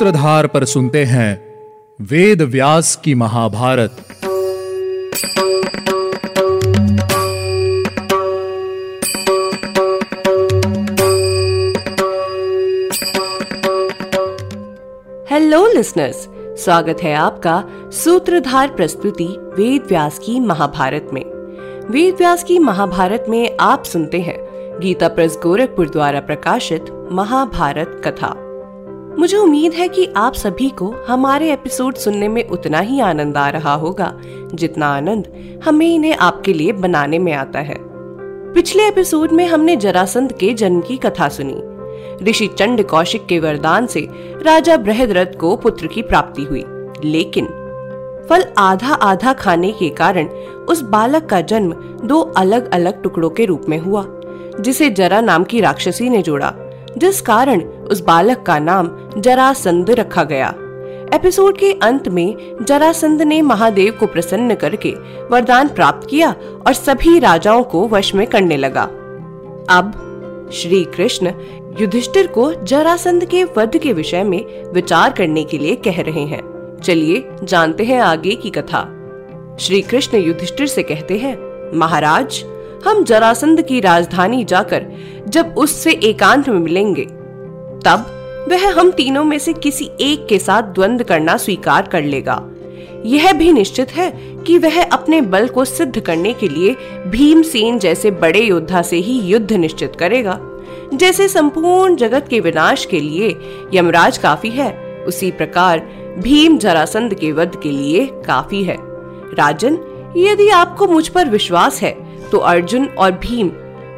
सूत्रधार पर सुनते हैं वेद व्यास की महाभारत। हेलो लिसनर्स स्वागत है आपका सूत्रधार प्रस्तुति वेद व्यास की महाभारत में। वेद व्यास की महाभारत में आप सुनते हैं गीता प्रेस गोरखपुर द्वारा प्रकाशित महाभारत कथा। मुझे उम्मीद है कि आप सभी को हमारे एपिसोड सुनने में उतना ही आनंद आ रहा होगा, जितना आनंद हमें इन्हें आपके लिए बनाने में आता है। पिछले एपिसोड में हमने जरासंध के जन्म की कथा सुनी। ऋषि चंड कौशिक के वरदान से राजा बृहदरथ को पुत्र की प्राप्ति हुई। लेकिन फल आधा आधा खाने के कारण उस बालक का जन्म दो अलग अलग टुकड़ों के रूप में हुआ, जिसे जरा नाम की राक्षसी ने जोड़ा, जिस कारण उस बालक का नाम जरासंध रखा गया। एपिसोड के अंत में जरासंध ने महादेव को प्रसन्न करके वरदान प्राप्त किया और सभी राजाओं को वश में करने लगा। अब श्री कृष्ण युधिष्ठिर को जरासंध के वध के विषय में विचार करने के लिए कह रहे हैं। चलिए जानते हैं आगे की कथा। श्री कृष्ण युधिष्ठिर से कहते हैं, महाराज, हम जरासंध की राजधानी जाकर जब उससे एकांत में मिलेंगे तब वह हम तीनों में से किसी एक के साथ द्वंद करना स्वीकार कर लेगा। यह भी निश्चित है कि वह अपने बल को सिद्ध करने के लिए भीमसेन जैसे बड़े योद्धा से ही युद्ध निश्चित करेगा। जैसे संपूर्ण जगत के विनाश के लिए यमराज काफ़ी है, उसी प्रकार भीम जरासंध के वध के लिए काफ़ी है। राजन, यदि आपको मुझ पर विश्वास है तो अर्जुन और भीम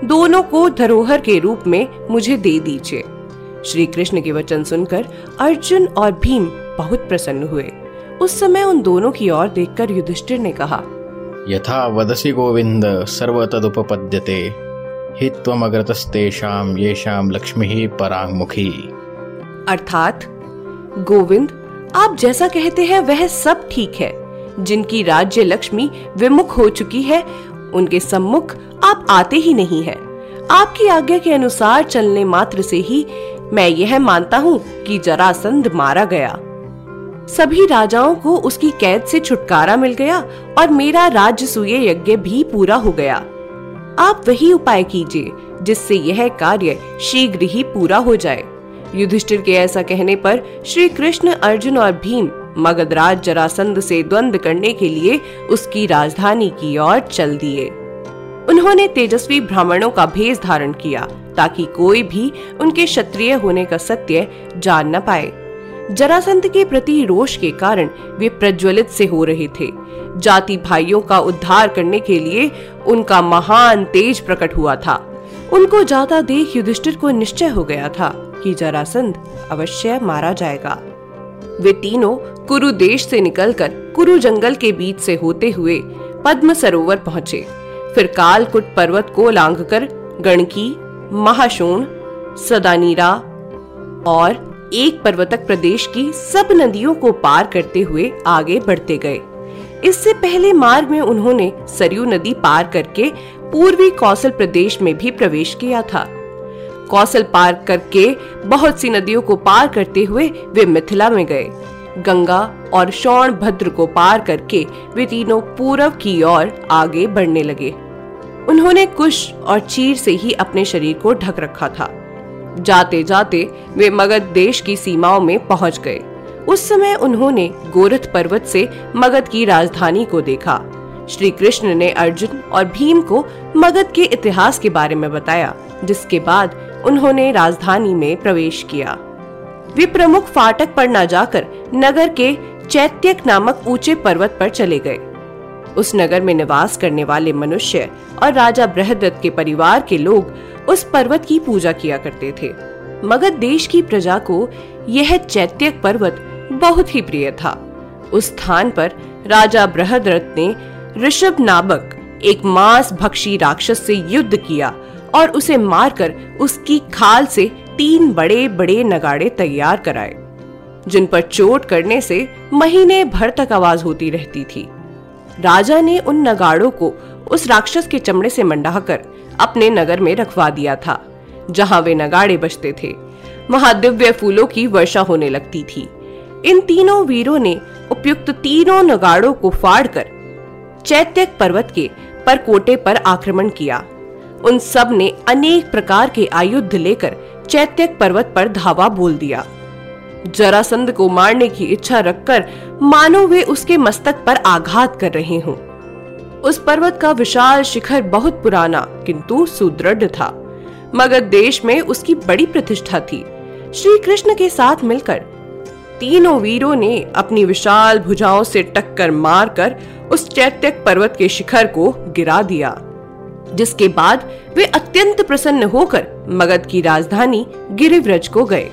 दोनों को धरोहर के रूप में मुझे दे दीजिए। श्री कृष्ण के वचन सुनकर अर्जुन और भीम बहुत प्रसन्न हुए। उस समय उन दोनों की ओर देखकर युधिष्ठिर ने कहा यथा वदसी गोविंद सर्व तदुपपद्यते हि त्वमग्रतस्तेषां येषां लक्ष्मी परांगमुखी अर्थात गोविंद आप जैसा कहते हैं वह सब ठीक है। जिनकी राज्य लक्ष्मी विमुख हो चुकी है उनके सम्मुख आप आते ही नहीं है। आपकी आज्ञा के अनुसार चलने मात्र से ही मैं यह मानता हूँ कि जरासंध मारा गया। सभी राजाओं को उसकी कैद से छुटकारा मिल गया और मेरा राजसूय यज्ञ भी पूरा हो गया। आप वही उपाय कीजिए, जिससे यह कार्य शीघ्र ही पूरा हो जाए। युधिष्ठिर के ऐसा कहने पर श्री कृष्ण अर्जुन और भीम मगधराज जरासंध से द्वंद करने के लिए उसकी राजधानी की ओर चल दिए। उन्होंने तेजस्वी ब्राह्मणों का भेष धारण किया। ताकि कोई भी उनके क्षत्रिय होने का सत्य जान न पाए। जरासंध के प्रति रोष के कारण वे प्रज्वलित से हो रहे थे। जाति भाइयों का उद्धार करने के लिए उनका महान तेज प्रकट हुआ था। उनको जाता देख युधिष्ठिर को निश्चय हो गया था कि जरासंध अवश्य मारा जाएगा। वे तीनों कुरु देश से निकलकर कुरु जंगल के बीच से होते हुए पद्म सरोवर पहुँचे। फिर कालकुट पर्वत को लांघकर गणकी महाशोण, सदानीरा और एक पर्वतक प्रदेश की सब नदियों को पार करते हुए आगे बढ़ते गए। इससे पहले मार्ग में उन्होंने सरयू नदी पार करके पूर्वी कौशल प्रदेश में भी प्रवेश किया था। कौशल पार करके बहुत सी नदियों को पार करते हुए वे मिथिला में गए। गंगा और शौण भद्र को पार करके वे तीनों पूरब की ओर आगे बढ़ने लगे। उन्होंने कुश और चीर से ही अपने शरीर को ढक रखा था। जाते जाते वे मगध देश की सीमाओं में पहुँच गए। उस समय उन्होंने गोरथ पर्वत से मगध की राजधानी को देखा। श्री कृष्ण ने अर्जुन और भीम को मगध के इतिहास के बारे में बताया, जिसके बाद उन्होंने राजधानी में प्रवेश किया। वे प्रमुख फाटक पर न जाकर नगर के चैत्यक नामक ऊँचे पर्वत पर चले गए। उस नगर में निवास करने वाले मनुष्य और राजा बृहदत्त के परिवार के लोग उस पर्वत की पूजा किया करते थे। मगध देश की प्रजा को यह चैत्यक पर्वत बहुत ही प्रिय था। उस स्थान पर राजा बृहदरथ ने ऋषभ नामक एक मांस भक्षी राक्षस से युद्ध किया और उसे मारकर उसकी खाल से तीन बड़े बड़े नगाड़े तैयार कराए, जिन पर चोट करने से महीने भर तक आवाज़ होती रहती थी। राजा ने उन नगाड़ों को उस राक्षस के चमड़े से मंडाकर अपने नगर में रखवा दिया था, जहाँ वे नगाड़े बजते थे। वहाँ दिव्य फूलों की वर्षा होने लगती थी। इन तीनों वीरों ने उपयुक्त तीनों नगाड़ों को फाड़कर चैत्यक पर्वत के परकोटे पर आक्रमण किया। उन सबने अनेक प्रकार के आयुध लेकर चैत्यक पर्वत पर धावा बोल दिया। जरासंध को मारने की इच्छा रखकर मानो वे उसके मस्तक पर आघात कर रहे हों। उस पर्वत का विशाल शिखर बहुत पुराना, किंतु सुदृढ़ था। मगर देश में उसकी बड़ी प्रतिष्ठा थी। श्री कृष्ण के साथ मिलकर तीनों वीरों ने अपनी विशाल भुजाओं से टक्कर मारकर उस चैत्यक पर्वत के शिखर को गिरा दिया, जिसके बाद वे अत्यंत प्रसन्न होकर मगध की राजधानी गिरिव्रज को गए।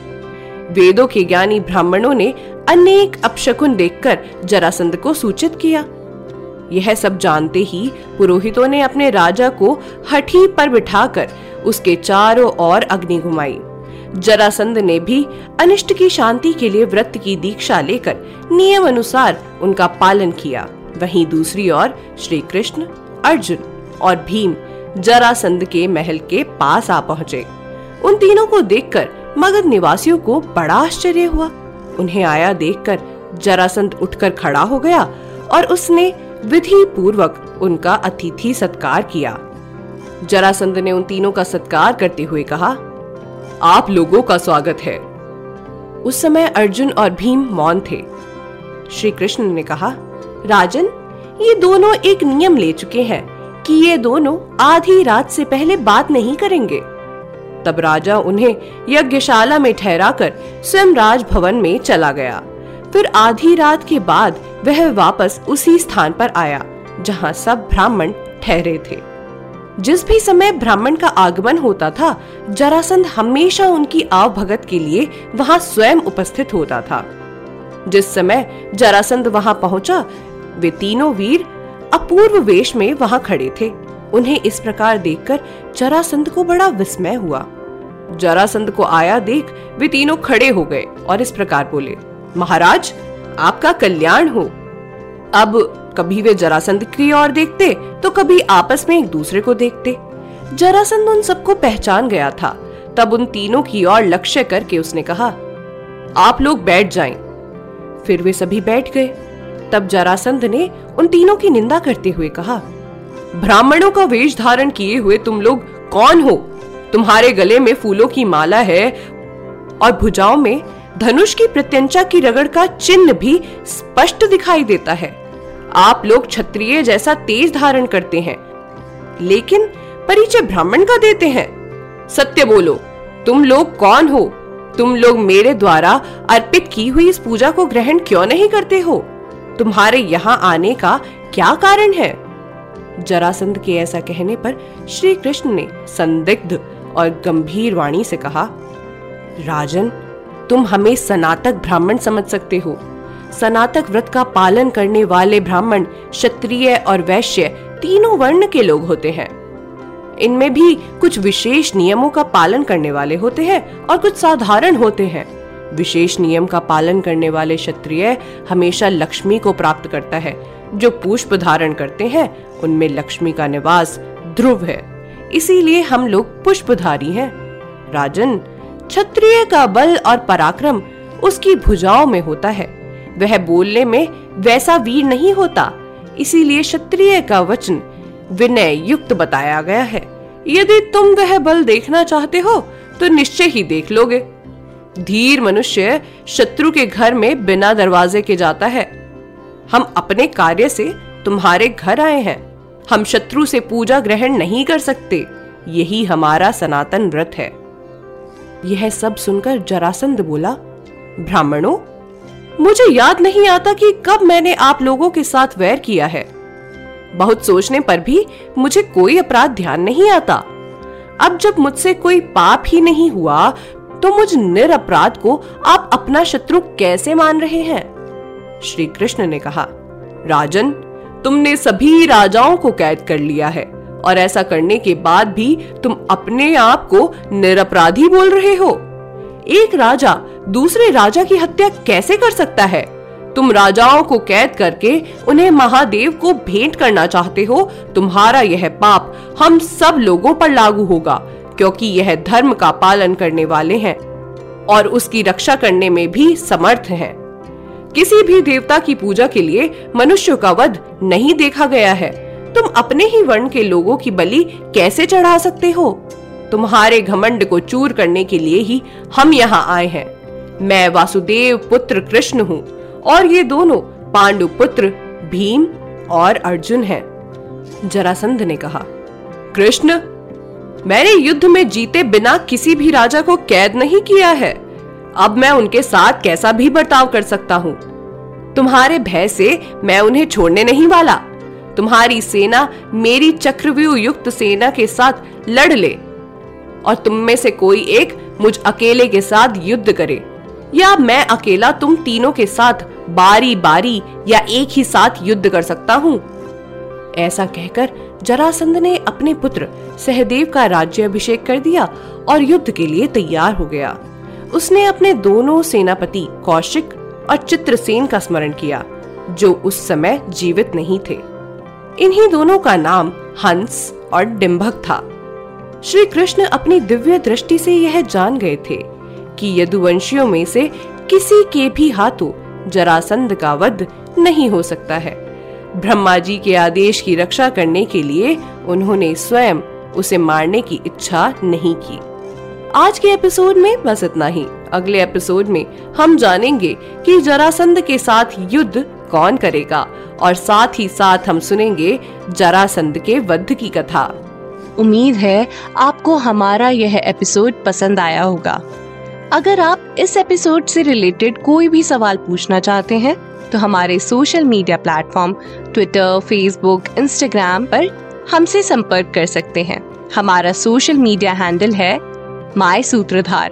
वेदों के ज्ञानी ब्राह्मणों ने अनेक अपशकुन देखकर जरासंध को सूचित किया। यह सब जानते ही पुरोहितों ने अपने राजा को हठी पर बिठाकर उसके चारों ओर अग्नि घुमाई। जरासंध ने भी अनिष्ट की शांति के लिए व्रत की दीक्षा लेकर नियम अनुसार उनका पालन किया। वहीं दूसरी ओर श्री कृष्ण अर्जुन और भीम जरासंध के महल के पास आ पहुँचे। उन तीनों को देखकर मगध निवासियों को बड़ा आश्चर्य हुआ। उन्हें आया देखकर जरासंध उठकर खड़ा हो गया और उसने विधि पूर्वक उनका अतिथि सत्कार किया। जरासंध ने उन तीनों का सत्कार करते हुए कहा, आप लोगों का स्वागत है। उस समय अर्जुन और भीम मौन थे। श्री कृष्ण ने कहा, राजन, ये दोनों एक नियम ले चुके हैं कि ये दोनों आधी रात से पहले बात नहीं करेंगे। तब राजा उन्हें यज्ञशाला में ठहराकर स्वयं राजभवन में चला गया। फिर आधी रात के बाद वह वापस उसी स्थान पर आया, जहाँ सब ब्राह्मण ठहरे थे। जिस भी समय ब्राह्मण का आगमन होता था, जरासंध हमेशा उनकी आव भगत के लिए वहाँ स्वयं उपस्थित होता था। जिस समय जरासंध वहाँ पहुँचा, वे तीनों वीर अपूर्व वेश में वहाँ खड़े थे। उन्हें इस प्रकार देखकर जरासंध को बड़ा विस्मय हुआ। जरासंध को आया देख वे तीनों खड़े हो गए और इस प्रकार बोले, महाराज, आपका कल्याण हो। अब कभी वे जरासंध की ओर देखते तो कभी आपस में एक दूसरे को देखते। जरासंध उन सबको पहचान गया था। तब उन तीनों की ओर लक्ष्य करके उसने कहा, आप लोग बैठ जाएँ। फिर वे सभी बैठ गए। तब जरासंध ने उन तीनों की निंदा करते हुए कहा ब्राह्मणों का वेश धारण किए हुए तुम लोग कौन हो? तुम्हारे गले में फूलों की माला है और भुजाओं में धनुष की प्रत्यंचा की रगड़ का चिन्ह भी स्पष्ट दिखाई देता है। आप लोग क्षत्रिय जैसा तेज धारण करते हैं, लेकिन परिचय ब्राह्मण का देते हैं। सत्य बोलो, तुम लोग कौन हो? तुम लोग मेरे द्वारा अर्पित की हुई इस पूजा को ग्रहण क्यों नहीं करते हो? तुम्हारे यहाँ आने का क्या कारण है? जरासंध के ऐसा कहने पर श्री कृष्ण ने संदिग्ध और गंभीर वाणी से कहा, राजन, तुम हमें सनातक ब्राह्मण समझ सकते हो। सनातक व्रत का पालन करने वाले ब्राह्मण क्षत्रिय और वैश्य तीनों वर्ण के लोग होते हैं। इनमें भी कुछ विशेष नियमों का पालन करने वाले होते हैं और कुछ साधारण होते हैं। विशेष नियम का पालन करने वाले क्षत्रिय हमेशा लक्ष्मी को प्राप्त करता है। जो पुष्प धारण करते हैं, उनमें लक्ष्मी का निवास ध्रुव है। इसीलिए हम लोग पुष्पधारी हैं। राजन, क्षत्रिय का बल और पराक्रम उसकी भुजाओं में होता है। वह बोलने में वैसा वीर नहीं होता। इसीलिए क्षत्रिय का वचन विनय युक्त बताया गया है। यदि तुम वह बल देखना चाहते हो तो निश्चय ही देख लोगे। धीर मनुष्य शत्रु के घर में बिना दरवाजे के जाता है। हम अपने कार्य से तुम्हारे घर आए हैं। हम शत्रु से पूजा ग्रहण नहीं कर सकते। यही हमारा सनातन व्रत है। यह सब सुनकर जरासंध बोला, ब्राह्मणों, मुझे याद नहीं आता कि कब मैंने आप लोगों के साथ वैर किया है। बहुत सोचने पर भी मुझे कोई अपराध ध्यान नहीं आता। अब जब मुझसे कोई पाप ही नहीं हुआ तो मुझ निरपराध को आप अपना शत्रु कैसे मान रहे हैं? श्री कृष्ण ने कहा, राजन, तुमने सभी राजाओं को कैद कर लिया है, और ऐसा करने के बाद भी तुम अपने आप को निरपराधी बोल रहे हो एक राजा दूसरे राजा की हत्या कैसे कर सकता है तुम राजाओं को कैद करके उन्हें महादेव को भेंट करना चाहते हो, तुम्हारा यह पाप हम सब लोगों पर लागू होगा, क्योंकि यह धर्म का पालन करने वाले हैं, और उसकी रक्षा करने में भी समर्थ हैं। किसी भी देवता की पूजा के लिए मनुष्य का वध नहीं देखा गया है। तुम अपने ही वर्ण के लोगों की बलि कैसे चढ़ा सकते हो? तुम्हारे घमंड को चूर करने के लिए ही हम यहाँ आए हैं। मैं वासुदेव पुत्र कृष्ण हूँ और ये दोनों पांडु पुत्र भीम और अर्जुन हैं। जरासंध ने कहा, कृष्ण, मैंने युद्ध में जीते बिना किसी भी राजा को कैद नहीं किया है। अब मैं उनके साथ कैसा भी बर्ताव कर सकता हूँ? तुम्हारे भय से मैं उन्हें छोड़ने नहीं वाला। तुम्हारी सेना मेरी चक्रव्यूह युक्त सेना के साथ लड़ ले, और तुम में से कोई एक मुझ अकेले के साथ युद्ध करे। या मैं अकेला तुम तीनों के साथ बारी बारी या एक ही साथ युद्ध कर सकता हूँ? ऐसा कहकर जरासंध ने अपने पुत्र सहदेव का राज्य अभिषेक कर दिया और युद्ध के लिए तैयार हो गया। उसने अपने दोनों सेनापति कौशिक और चित्रसेन का स्मरण किया, जो उस समय जीवित नहीं थे। इन्हीं दोनों का नाम हंस और डिम्भक था। श्री कृष्ण अपनी दिव्य दृष्टि से यह जान गए थे कि यदुवंशियों में से किसी के भी हाथों जरासंध का वध नहीं हो सकता है। ब्रह्मा जी के आदेश की रक्षा करने के लिए उन्होंने स्वयं उसे मारने की इच्छा नहीं की। आज के एपिसोड में बस इतना ही। अगले एपिसोड में हम जानेंगे कि जरासंध के साथ युद्ध कौन करेगा और साथ ही साथ हम सुनेंगे जरासंध के वध की कथा। उम्मीद है आपको हमारा यह एपिसोड पसंद आया होगा। अगर आप इस एपिसोड से रिलेटेड कोई भी सवाल पूछना चाहते हैं तो हमारे social media platform Twitter Facebook Instagram पर हमसे संपर्क कर सकते हैं। हमारा सोशल मीडिया हैंडल है माय सूत्रधार